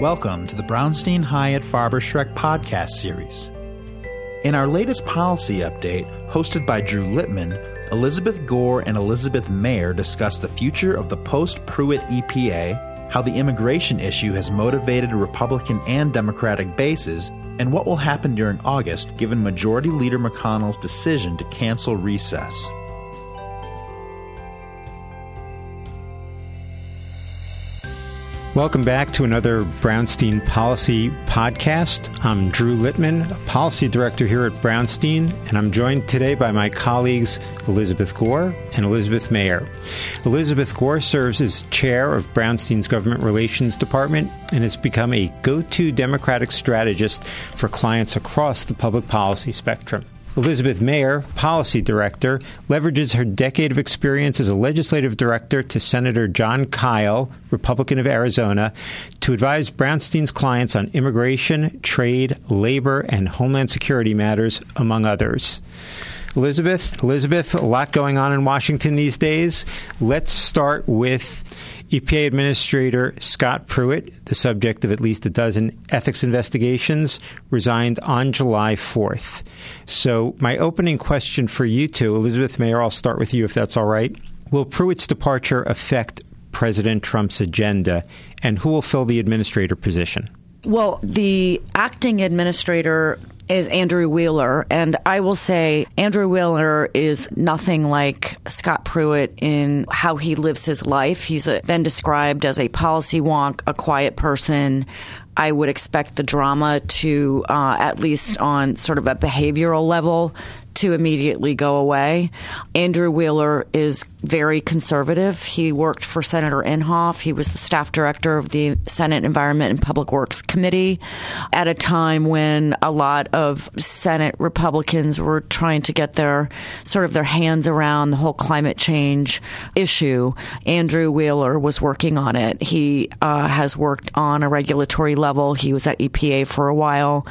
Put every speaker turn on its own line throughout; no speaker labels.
Welcome to the Brownstein Hyatt Farber Schreck podcast series. In our latest policy update, hosted by Drew Littman, Elizabeth Gore and Elizabeth Maier discuss the future of the post Pruitt EPA, how the immigration issue has motivated Republican and Democratic bases, and what will happen during August given Majority Leader McConnell's decision to cancel recess.
Welcome back to another Brownstein Policy Podcast. I'm Drew Littman, a Policy Director here at Brownstein, and I'm joined today by my colleagues Elizabeth Gore and Elizabeth Maier. Elizabeth Gore serves as chair of Brownstein's Government Relations Department and has become a go to Democratic strategist for clients across the public policy spectrum. Elizabeth Maier, policy director, leverages her decade of experience as a legislative director to Senator Jon Kyl, Republican of Arizona, to advise Brownstein's clients on immigration, trade, labor, and homeland security matters, among others. Elizabeth, Elizabeth, a lot going on in Washington these days. Let's start with EPA Administrator Scott Pruitt, the subject of at least a dozen ethics investigations, resigned on July 4th. So, my opening question for you two, Elizabeth Maier, I'll start with you if that's all right. Will Pruitt's departure affect President Trump's agenda, and who will fill the administrator position?
Well, the acting administrator is Andrew Wheeler. And I will say Andrew Wheeler is nothing like Scott Pruitt in how he lives his life. He's a, been described as a policy wonk, a quiet person. I would expect the drama to, uh, at least on sort of a behavioral level, to immediately go away. Andrew Wheeler is very conservative. He worked for Senator Inhofe. He was the staff director of the Senate Environment and Public Works Committee at a time when a lot of Senate Republicans were trying to get their sort of their hands around the whole climate change issue. Andrew Wheeler was working on it. He uh, has worked on a regulatory level. He was at EPA for a while,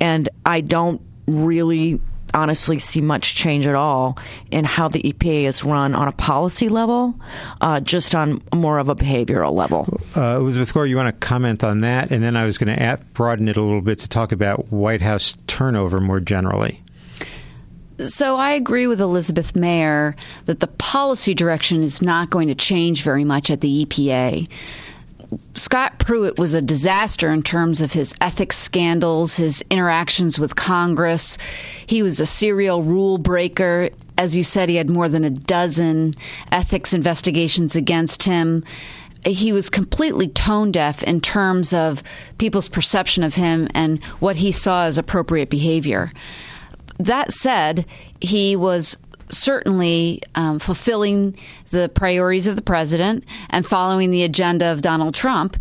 and I don't really honestly see much change at all in how the EPA is run on a policy level, uh, just on more of a behavioral level.
Uh, Elizabeth Gore, you want to comment on that? And then I was going to broaden it a little bit to talk about White House turnover more generally.
So I agree with Elizabeth Maier that the policy direction is not going to change very much at the EPA. Scott Pruitt was a disaster in terms of his ethics scandals, his interactions with Congress. He was a serial rule breaker. As you said, he had more than a dozen ethics investigations against him. He was completely tone deaf in terms of people's perception of him and what he saw as appropriate behavior. That said, he was certainly um, fulfilling the priorities of the president and following the agenda of Donald Trump.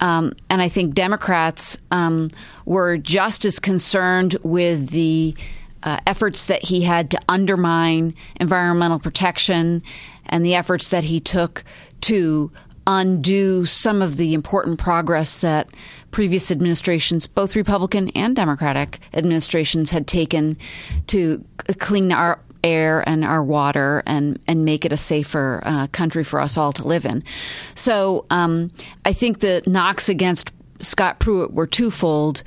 Um, and I think Democrats um, were just as concerned with the uh, efforts that he had to undermine environmental protection and the efforts that he took to undo some of the important progress that previous administrations, both Republican and Democratic administrations, had taken to clean our air and our water and, and make it a safer uh, country for us all to live in. So um, I think the knocks against Scott Pruitt were twofold.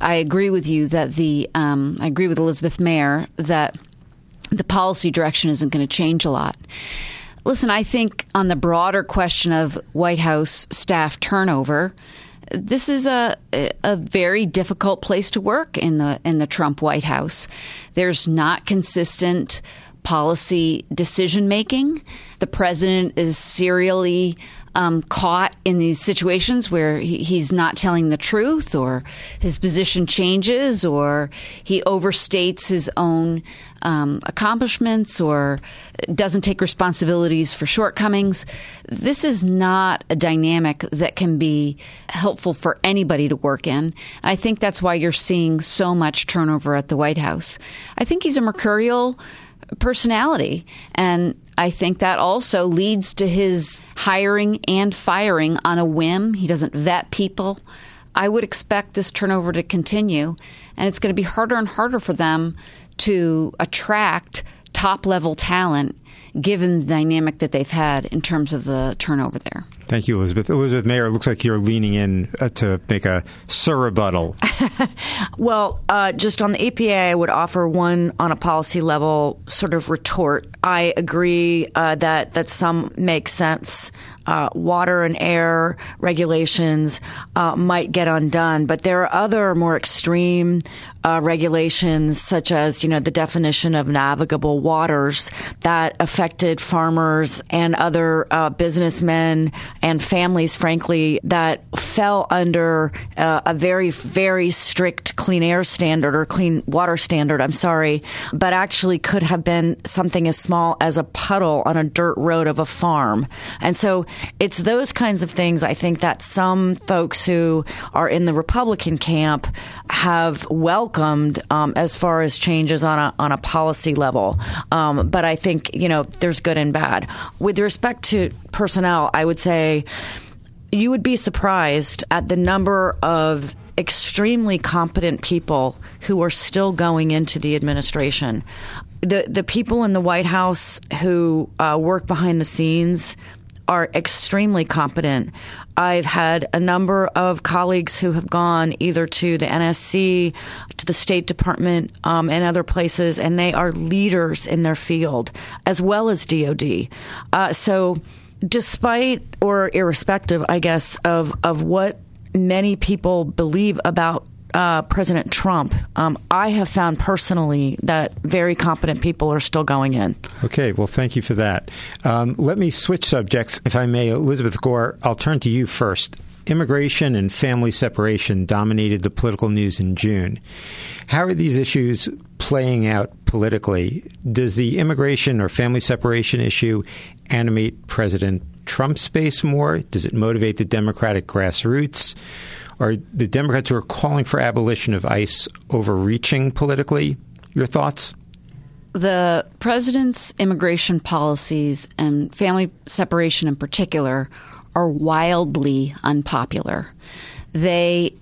I agree with you that the um, I agree with Elizabeth Maier that the policy direction isn't going to change a lot. Listen, I think on the broader question of White House staff turnover, this is a a very difficult place to work in the in the Trump White House. There's not consistent policy decision making. The president is serially um, caught in these situations where he, he's not telling the truth, or his position changes, or he overstates his own um, accomplishments, or doesn't take responsibilities for shortcomings. This is not a dynamic that can be helpful for anybody to work in. I think that's why you're seeing so much turnover at the White House. I think he's a mercurial personality. And I think that also leads to his hiring and firing on a whim. He doesn't vet people. I would expect this turnover to continue, and it's going to be harder and harder for them to attract top level talent given the dynamic that they've had in terms of the turnover there.
Thank you, Elizabeth. Elizabeth Maier, it looks like you're leaning in uh, to make a surrebuttal.
well, uh, just on the EPA, I would offer one on a policy level sort of retort. I agree uh, that that some make sense uh, water and air regulations uh, might get undone, but there are other more extreme uh, regulations, such as you know the definition of navigable waters that affected farmers and other uh, businessmen and families, frankly, that fell under uh, a very very strict clean air standard or clean water standard. I'm sorry, but actually could have been something as small as a puddle on a dirt road of a farm, and so it's those kinds of things I think that some folks who are in the Republican camp have welcomed um, as far as changes on a on a policy level. Um, but I think you know there's good and bad. With respect to personnel, I would say you would be surprised at the number of extremely competent people who are still going into the administration. The the people in the White House who uh, work behind the scenes are extremely competent. I've had a number of colleagues who have gone either to the NSC, to the State Department, um, and other places, and they are leaders in their field as well as DoD. Uh, so, despite or irrespective, I guess, of of what many people believe about uh, President Trump, um, I have found personally that very competent people are still going in.
Okay, well, thank you for that. Um, let me switch subjects, if I may. Elizabeth Gore, I'll turn to you first. Immigration and family separation dominated the political news in June. How are these issues playing out politically? Does the immigration or family separation issue animate President Trump's base more? Does it motivate the Democratic grassroots? Are the Democrats who are calling for abolition of ICE overreaching politically? Your thoughts?
The president's immigration policies and family separation in particular are wildly unpopular. They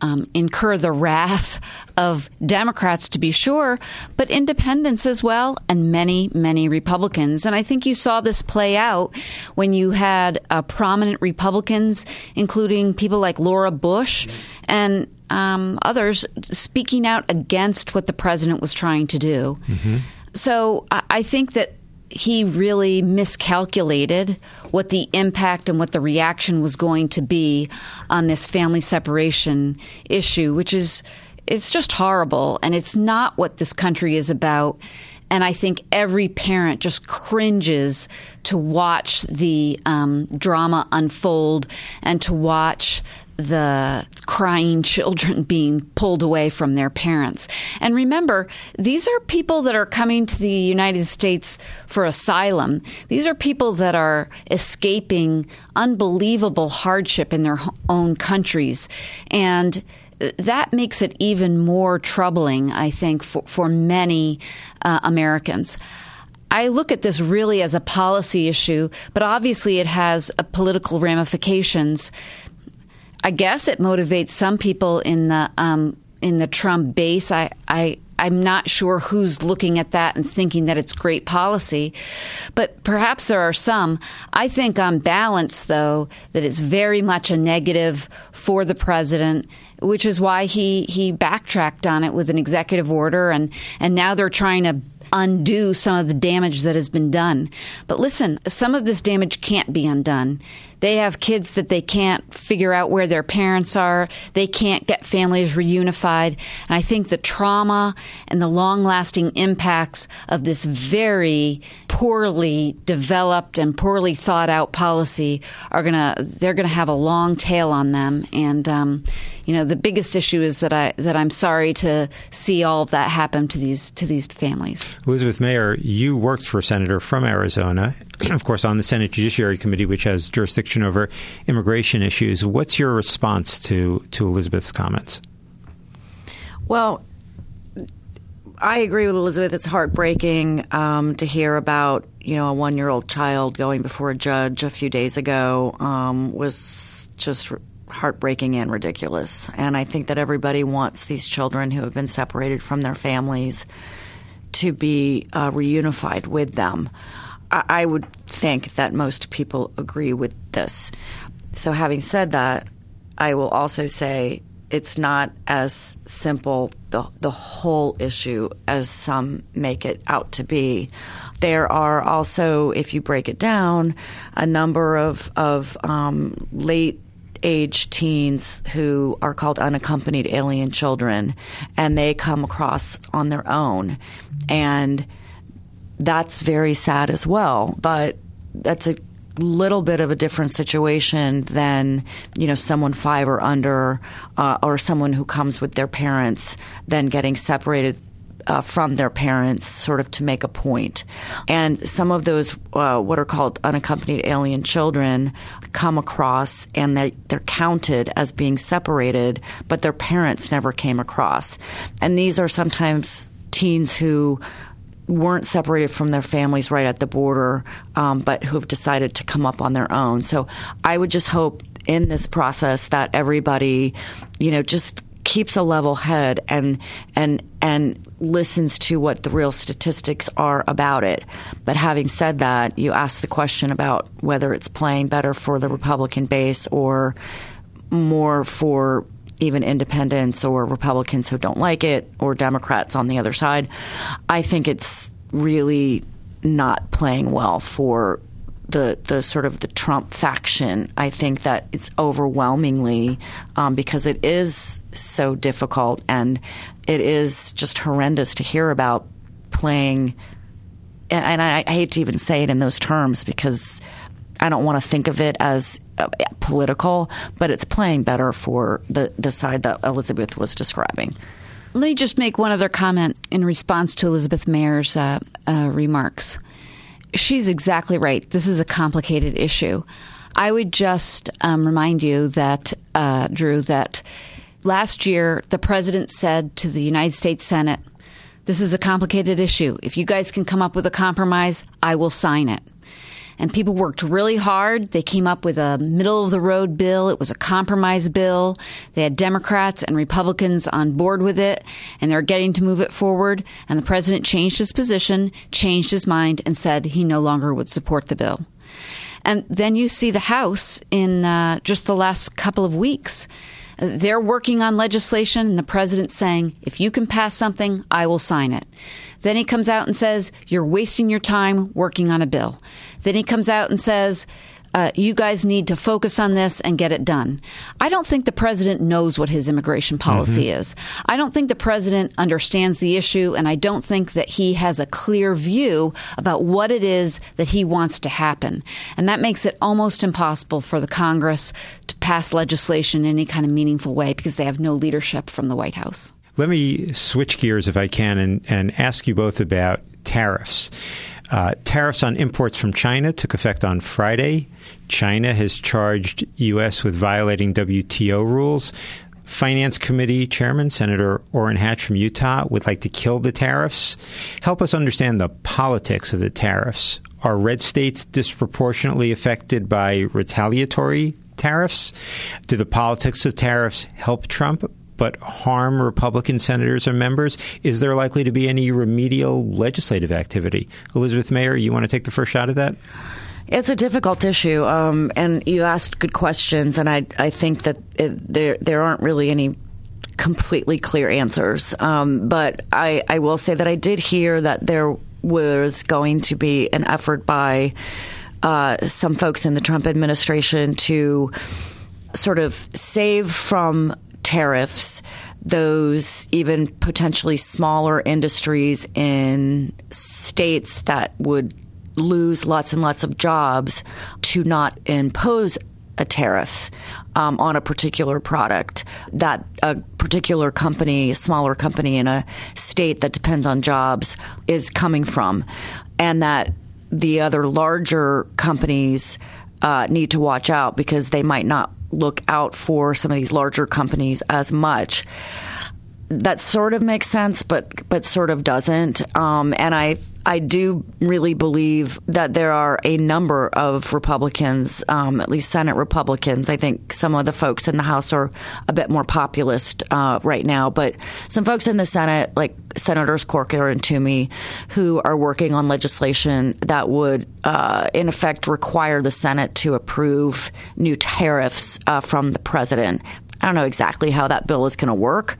um, incur the wrath of Democrats, to be sure, but independents as well, and many, many Republicans. And I think you saw this play out when you had uh, prominent Republicans, including people like Laura Bush and um, others, speaking out against what the president was trying to do. Mm-hmm. So I think that he really miscalculated what the impact and what the reaction was going to be on this family separation issue, which is it's just horrible and it's not what this country is about. And I think every parent just cringes to watch the um, drama unfold and to watch the crying children being pulled away from their parents. And remember, these are people that are coming to the United States for asylum. These are people that are escaping unbelievable hardship in their own countries. And that makes it even more troubling, I think, for, for many uh, Americans. I look at this really as a policy issue, but obviously it has political ramifications. I guess it motivates some people in the um, in the Trump base. I, I I'm not sure who's looking at that and thinking that it's great policy, but perhaps there are some. I think on balance, though, that it's very much a negative for the president, which is why he he backtracked on it with an executive order, and and now they're trying to undo some of the damage that has been done. But listen, some of this damage can't be undone. They have kids that they can't figure out where their parents are. They can't get families reunified. And I think the trauma and the long lasting impacts of this very poorly developed and poorly thought out policy are going to, they're going to have a long tail on them. And, um, you know, the biggest issue is that I, that I'm sorry to see all of that happen to these, to these families.
Elizabeth Maier, you worked for a senator from Arizona of course, on the Senate Judiciary Committee, which has jurisdiction over immigration issues. What's your response to, to Elizabeth's comments?
Well, I agree with Elizabeth. It's heartbreaking um, to hear about you know a one year old child going before a judge a few days ago um, was just heartbreaking and ridiculous. And I think that everybody wants these children who have been separated from their families to be uh, reunified with them. I, would think that most people agree with this. So, having said that, I will also say it's not as simple the the whole issue as some make it out to be. There are also, if you break it down, a number of of um, late age teens who are called unaccompanied alien children, and they come across on their own, and that's very sad as well. But that's a little bit of a different situation than you know someone five or under uh, or someone who comes with their parents then getting separated uh, from their parents, sort of to make a point. And some of those, uh, what are called unaccompanied alien children, come across and they, they're counted as being separated, but their parents never came across. And these are sometimes teens who weren't separated from their families right at the border, um, but who have decided to come up on their own. So I would just hope in this process that everybody, you know, just keeps a level head and and and listens to what the real statistics are about it. But having said that, you asked the question about whether it's playing better for the Republican base or more for even independents or Republicans who don't like it or Democrats on the other side. I think it's really not playing well for the the sort of the Trump faction. I think that it's overwhelmingly um, because it is so difficult and it is just horrendous to hear about playing. And, I, I hate to even say it in those terms because I don't want to think of it as political, but it's playing better for the, the side that Elizabeth was describing.
Let me just make one other comment in response to Elizabeth Maier's uh, uh, remarks. She's exactly right. This is a complicated issue. I would just um, remind you that, uh, Drew, that last year the president said to the United States Senate, This is a complicated issue. If you guys can come up with a compromise, I will sign it and people worked really hard. They came up with a middle of the road bill. It was a compromise bill. They had Democrats and Republicans on board with it, and they're getting to move it forward. And the president changed his position, changed his mind, and said he no longer would support the bill. And then you see the House in uh, just the last couple of weeks. They're working on legislation, and the president's saying, if you can pass something, I will sign it. Then he comes out and says, You're wasting your time working on a bill. Then he comes out and says, uh, you guys need to focus on this and get it done. I don't think the president knows what his immigration policy mm-hmm. is. I don't think the president understands the issue, and I don't think that he has a clear view about what it is that he wants to happen. And that makes it almost impossible for the Congress to pass legislation in any kind of meaningful way because they have no leadership from the White House.
Let me switch gears, if I can, and, and ask you both about tariffs. Uh, tariffs on imports from China took effect on Friday. China has charged U.S. with violating WTO rules. Finance Committee Chairman Senator Orrin Hatch from Utah would like to kill the tariffs. Help us understand the politics of the tariffs. Are red states disproportionately affected by retaliatory tariffs? Do the politics of tariffs help Trump but harm Republican senators or members? Is there likely to be any remedial legislative activity? Elizabeth Maier, you want to take the first shot at that?
It's a difficult issue, um, and you asked good questions, and I I think that it, there there aren't really any completely clear answers. Um, but I I will say that I did hear that there was going to be an effort by uh, some folks in the Trump administration to sort of save from tariffs, those even potentially smaller industries in states that would lose lots and lots of jobs to not impose a tariff um, on a particular product that a particular company, a smaller company in a state that depends on jobs, is coming from, and that the other larger companies uh, need to watch out because they might not look out for some of these larger companies as much. That sort of makes sense, but but sort of doesn't. Um, and I I do really believe that there are a number of Republicans, um, at least Senate Republicans. I think some of the folks in the House are a bit more populist uh, right now, but some folks in the Senate, like Senators Corker and Toomey, who are working on legislation that would, uh, in effect, require the Senate to approve new tariffs uh, from the president. I don't know exactly how that bill is going to work,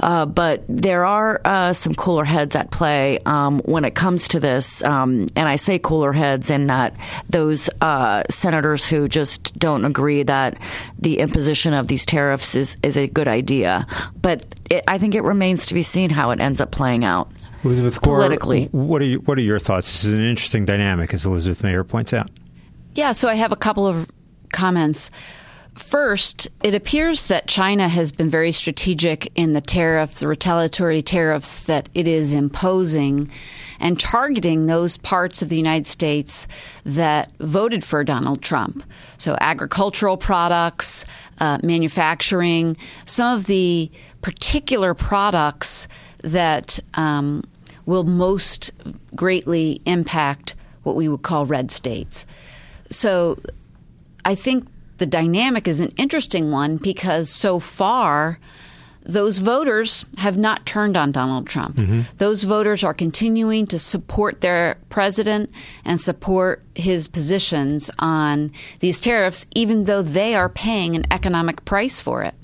uh, but there are uh, some cooler heads at play um, when it comes to this. Um, and I say cooler heads in that those uh, senators who just don't agree that the imposition of these tariffs is, is a good idea. But it, I think it remains to be seen how it ends up playing out.
Elizabeth Gore,
politically.
what are you, what are your thoughts? This is an interesting dynamic, as Elizabeth Maier points out.
Yeah, so I have a couple of comments. First, it appears that China has been very strategic in the tariffs, the retaliatory tariffs that it is imposing, and targeting those parts of the United States that voted for Donald Trump. So, agricultural products, uh, manufacturing, some of the particular products that um, will most greatly impact what we would call red states. So, I think the dynamic is an interesting one because so far, those voters have not turned on Donald Trump. Mm-hmm. Those voters are continuing to support their president and support his positions on these tariffs, even though they are paying an economic price for it.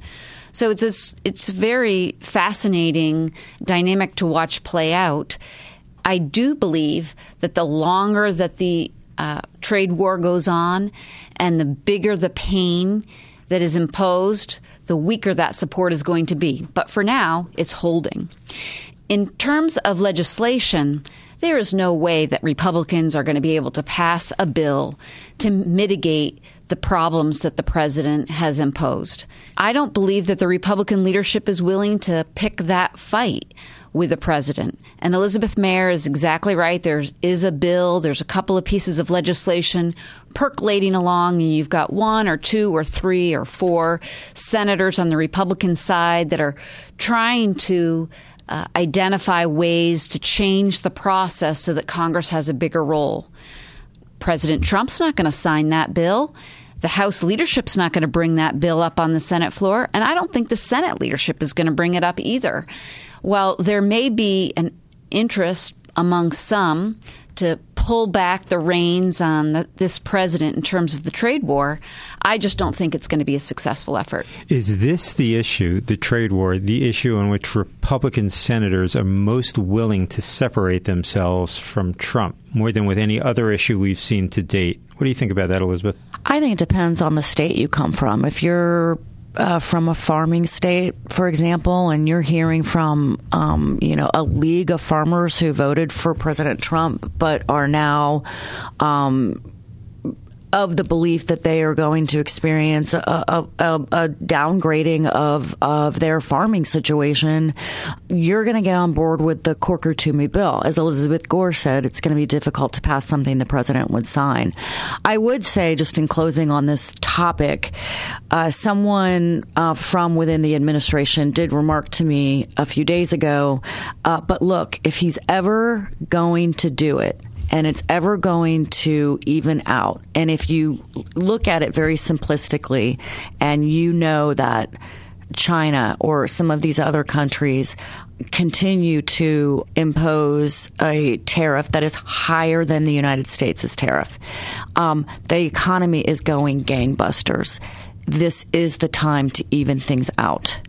So it's a, it's a very fascinating dynamic to watch play out. I do believe that the longer that the uh, trade war goes on and the bigger the pain that is imposed, the weaker that support is going to be. But for now, it's holding. In terms of legislation, there is no way that Republicans are going to be able to pass a bill to mitigate the problems that the president has imposed. I don't believe that the Republican leadership is willing to pick that fight with the president. And Elizabeth Maier is exactly right. There is a bill, there's a couple of pieces of legislation percolating along, and you've got one or two or three or four senators on the Republican side that are trying to uh, identify ways to change the process so that Congress has a bigger role. President Trump's not going to sign that bill. The House leadership's not going to bring that bill up on the Senate floor, and I don't think the Senate leadership is going to bring it up either. While there may be an interest among some to pull back the reins on the, this president in terms of the trade war, I just don't think it's going to be a successful effort.
Is this the issue, the trade war, the issue on which Republican senators are most willing to separate themselves from Trump more than with any other issue we've seen to date? What do you think about that, Elizabeth?
I think it depends on the state you come from. If you're uh, from a farming state, for example, and you're hearing from, um, you know, a league of farmers who voted for President Trump but are now um, of the belief that they are going to experience a, a, a, downgrading of of their farming situation, you're going to get on board with the Corker Toomey bill. As Elizabeth Gore said, it's going to be difficult to pass something the president would sign. I would say, just in closing on this topic, uh, someone uh, from within the administration did remark to me a few days ago. Uh, but look, if he's ever going to do it and it's ever going to even out. And if you look at it very simplistically and you know that China or some of these other countries continue to impose a tariff that is higher than the United States' tariff, um, the economy is going gangbusters. This is the time to even things out.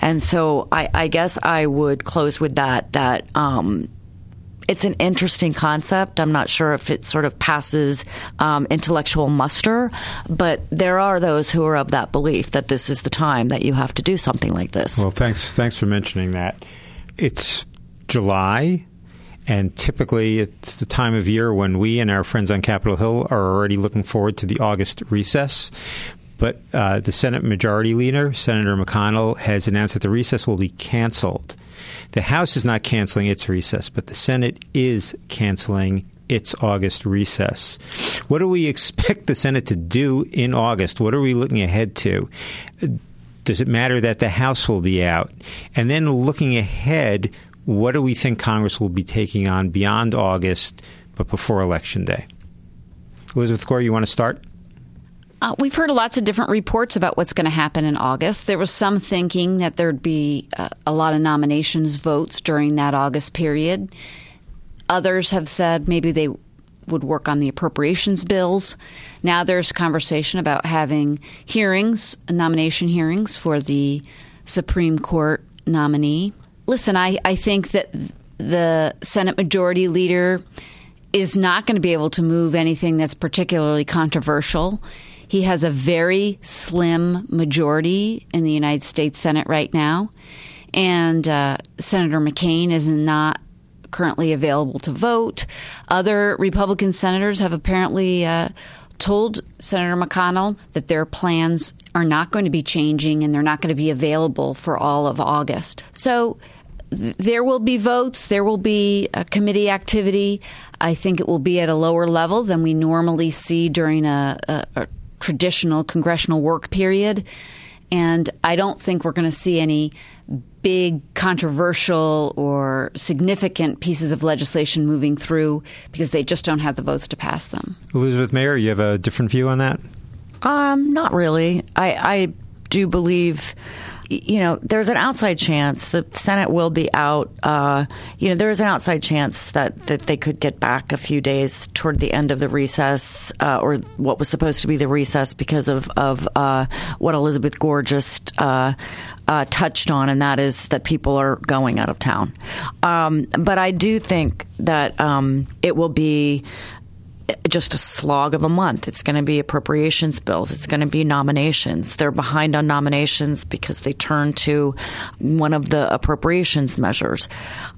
And so I, I guess I would close with that, that, um, it's an interesting concept. I'm not sure if it sort of passes um, intellectual muster, but there are those who are of that belief that this is the time that you have to do something like this.
Well, thanks. Thanks for mentioning that. It's July. And typically, it's the time of year when we and our friends on Capitol Hill are already looking forward to the August recess. But uh, the Senate Majority Leader, Senator McConnell, has announced that the recess will be canceled. The House is not canceling its recess, but the Senate is canceling its August recess. What do we expect the Senate to do in August? What are we looking ahead to? Does it matter that the House will be out? And then looking ahead, What do we think Congress will be taking on beyond August, but before Election Day? Elizabeth Gore, you want to start?
Uh, we've heard lots of different reports about what's going to happen in August. There was some thinking that there'd be uh, a lot of nominations votes during that August period. Others have said maybe they would work on the appropriations bills. Now there's conversation about having hearings, nomination hearings for the Supreme Court nominee. Listen, I, I think that the Senate Majority Leader is not going to be able to move anything that's particularly controversial. He has a very slim majority in the United States Senate right now. And uh, Senator McCain is not currently available to vote. Other Republican senators have apparently uh, told Senator McConnell that their plans are not going to be changing and they're not going to be available for all of August. So th- there will be votes, there will be committee activity. I think it will be at a lower level than we normally see during a, a, a traditional congressional work period. And I don't think we're going to see any big controversial or significant pieces of legislation moving through because they just don't have the votes to pass them.
Elizabeth Maier, you have a different view on that?
Um, not really. I, I do believe you know, there's an outside chance the Senate will be out. Uh, you know, there is an outside chance that, that they could get back a few days toward the end of the recess, uh, or what was supposed to be the recess, because of of uh, what Elizabeth Gore just uh, uh, touched on, and that is that people are going out of town. Um, but I do think that um, it will be just a slog of a month. It's going to be appropriations bills. It's going to be nominations. They're behind on nominations because they turn to one of the appropriations measures.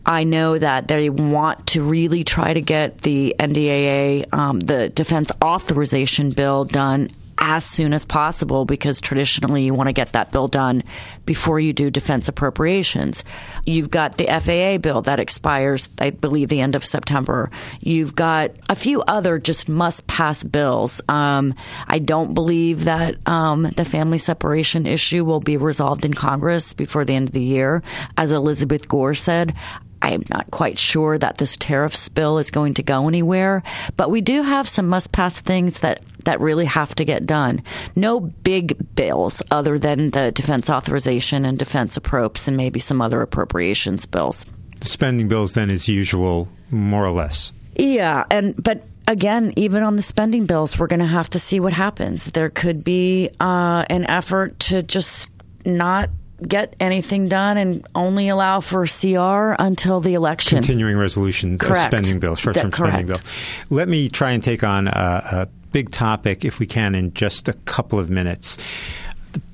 I know that they want to really try to get the NDAA, um, the Defense Authorization Bill, done as soon as possible because traditionally you want to get that bill done before you do defense appropriations. You've got the FAA bill that expires, I believe, the end of September. You've got a few other just must pass bills. Um, I don't believe that um, the family separation issue will be resolved in Congress before the end of the year. As Elizabeth Gore said, I'm not quite sure that this tariffs bill is going to go anywhere, but we do have some must pass things that that really have to get done. No big bills other than the defense authorization and defense appropes and maybe some other appropriations bills.
The spending bills then as usual, more or less.
Yeah, and but again, even on the spending bills, we're going to have to see what happens. There could be uh, an effort to just not get anything done and only allow for CR until the election.
Continuing resolution, uh,
correct.
spending bill, short-term spending bill. Let me try and take on a, a big topic, if we can, in just a couple of minutes.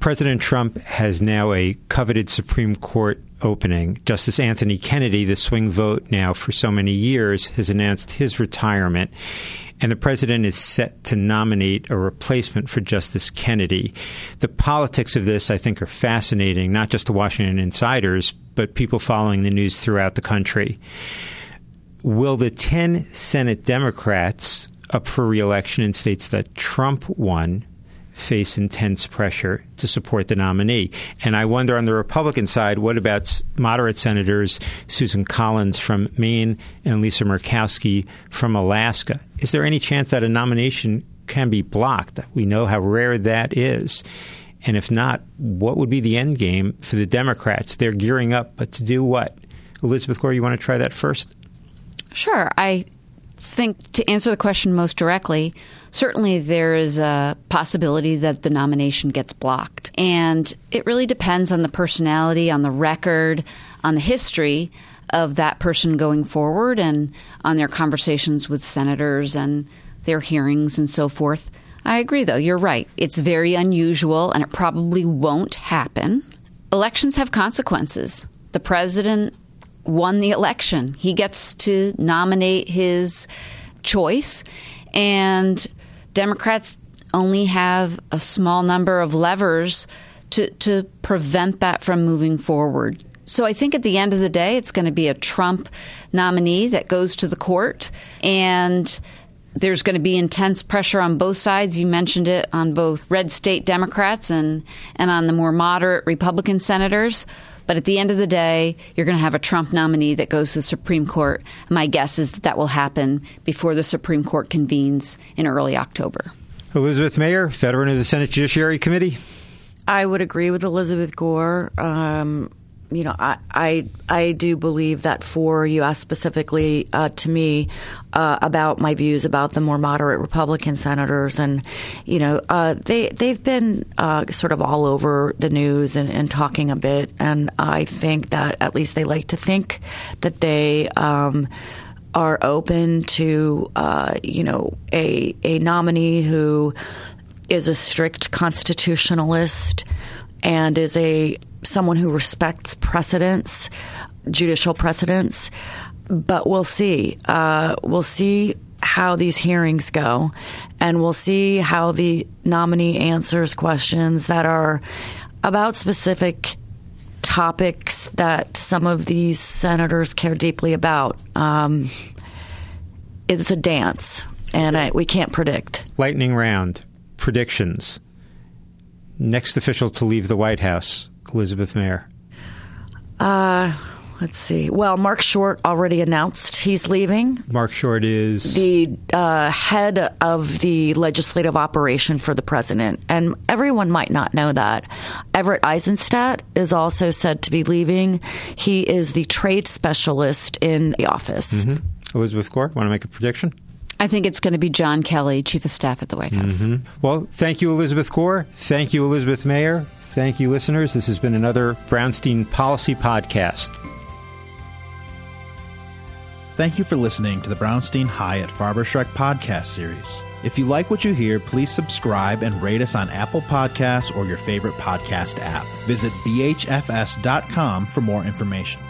President Trump has now a coveted Supreme Court opening. Justice Anthony Kennedy, the swing vote now for so many years, has announced his retirement and the president is set to nominate a replacement for Justice Kennedy. The politics of this, I think, are fascinating, not just to Washington insiders, but people following the news throughout the country. Will the 10 Senate Democrats up for reelection in states that Trump won face intense pressure to support the nominee. And I wonder on the Republican side, what about moderate senators Susan Collins from Maine and Lisa Murkowski from Alaska? Is there any chance that a nomination can be blocked? We know how rare that is. And if not, what would be the end game for the Democrats? They're gearing up, but to do what? Elizabeth Gore, you want to try that first?
Sure. I think to answer the question most directly, certainly there is a possibility that the nomination gets blocked. And it really depends on the personality, on the record, on the history of that person going forward, and on their conversations with senators and their hearings and so forth. I agree, though. You're right. It's very unusual, and it probably won't happen. Elections have consequences. The president won the election. He gets to nominate his choice, and Democrats only have a small number of levers to, to prevent that from moving forward. So I think at the end of the day, it's going to be a Trump nominee that goes to the court, and there's going to be intense pressure on both sides. You mentioned it on both red state Democrats and, and on the more moderate Republican senators But at the end of the day, you're going to have a Trump nominee that goes to the Supreme Court. My guess is that that will happen before the Supreme Court convenes in early October.
Elizabeth Maier, veteran of the Senate Judiciary Committee.
I would agree with Elizabeth Gore. Um, you know, I, I, I do believe that for you asked specifically uh, to me uh, about my views about the more moderate Republican senators, and you know, uh, they they've been uh, sort of all over the news and, and, talking a bit, and I think that at least they like to think that they. Um, are open to, uh, you know, a a nominee who is a strict constitutionalist and is a someone who respects precedents, judicial precedents. But we'll see. Uh, we'll see how these hearings go, and we'll see how the nominee answers questions that are about specific topics that some of these senators care deeply about. Um, it's a dance, and I, we can't predict.
Lightning round predictions. Next official to leave the White House. Elizabeth Maier?
Uh, let's see. Well, Mark Short already announced he's leaving.
Mark Short is
the uh, head of the legislative operation for the president, and everyone might not know that. Everett Eissenstat is also said to be leaving. He is the trade specialist in the office.
Mm-hmm. Elizabeth Gore, want to make a prediction?
I think it's going to be John Kelly, Chief of Staff at the White House.
Mm-hmm. Well, thank you, Elizabeth Gore. Thank you, Elizabeth Maier. Thank you, listeners. This has been another Brownstein Policy Podcast.
Thank you for listening to the Brownstein Hyatt Farber Schreck podcast series. If you like what you hear, please subscribe and rate us on Apple Podcasts or your favorite podcast app. Visit bhfs.com for more information.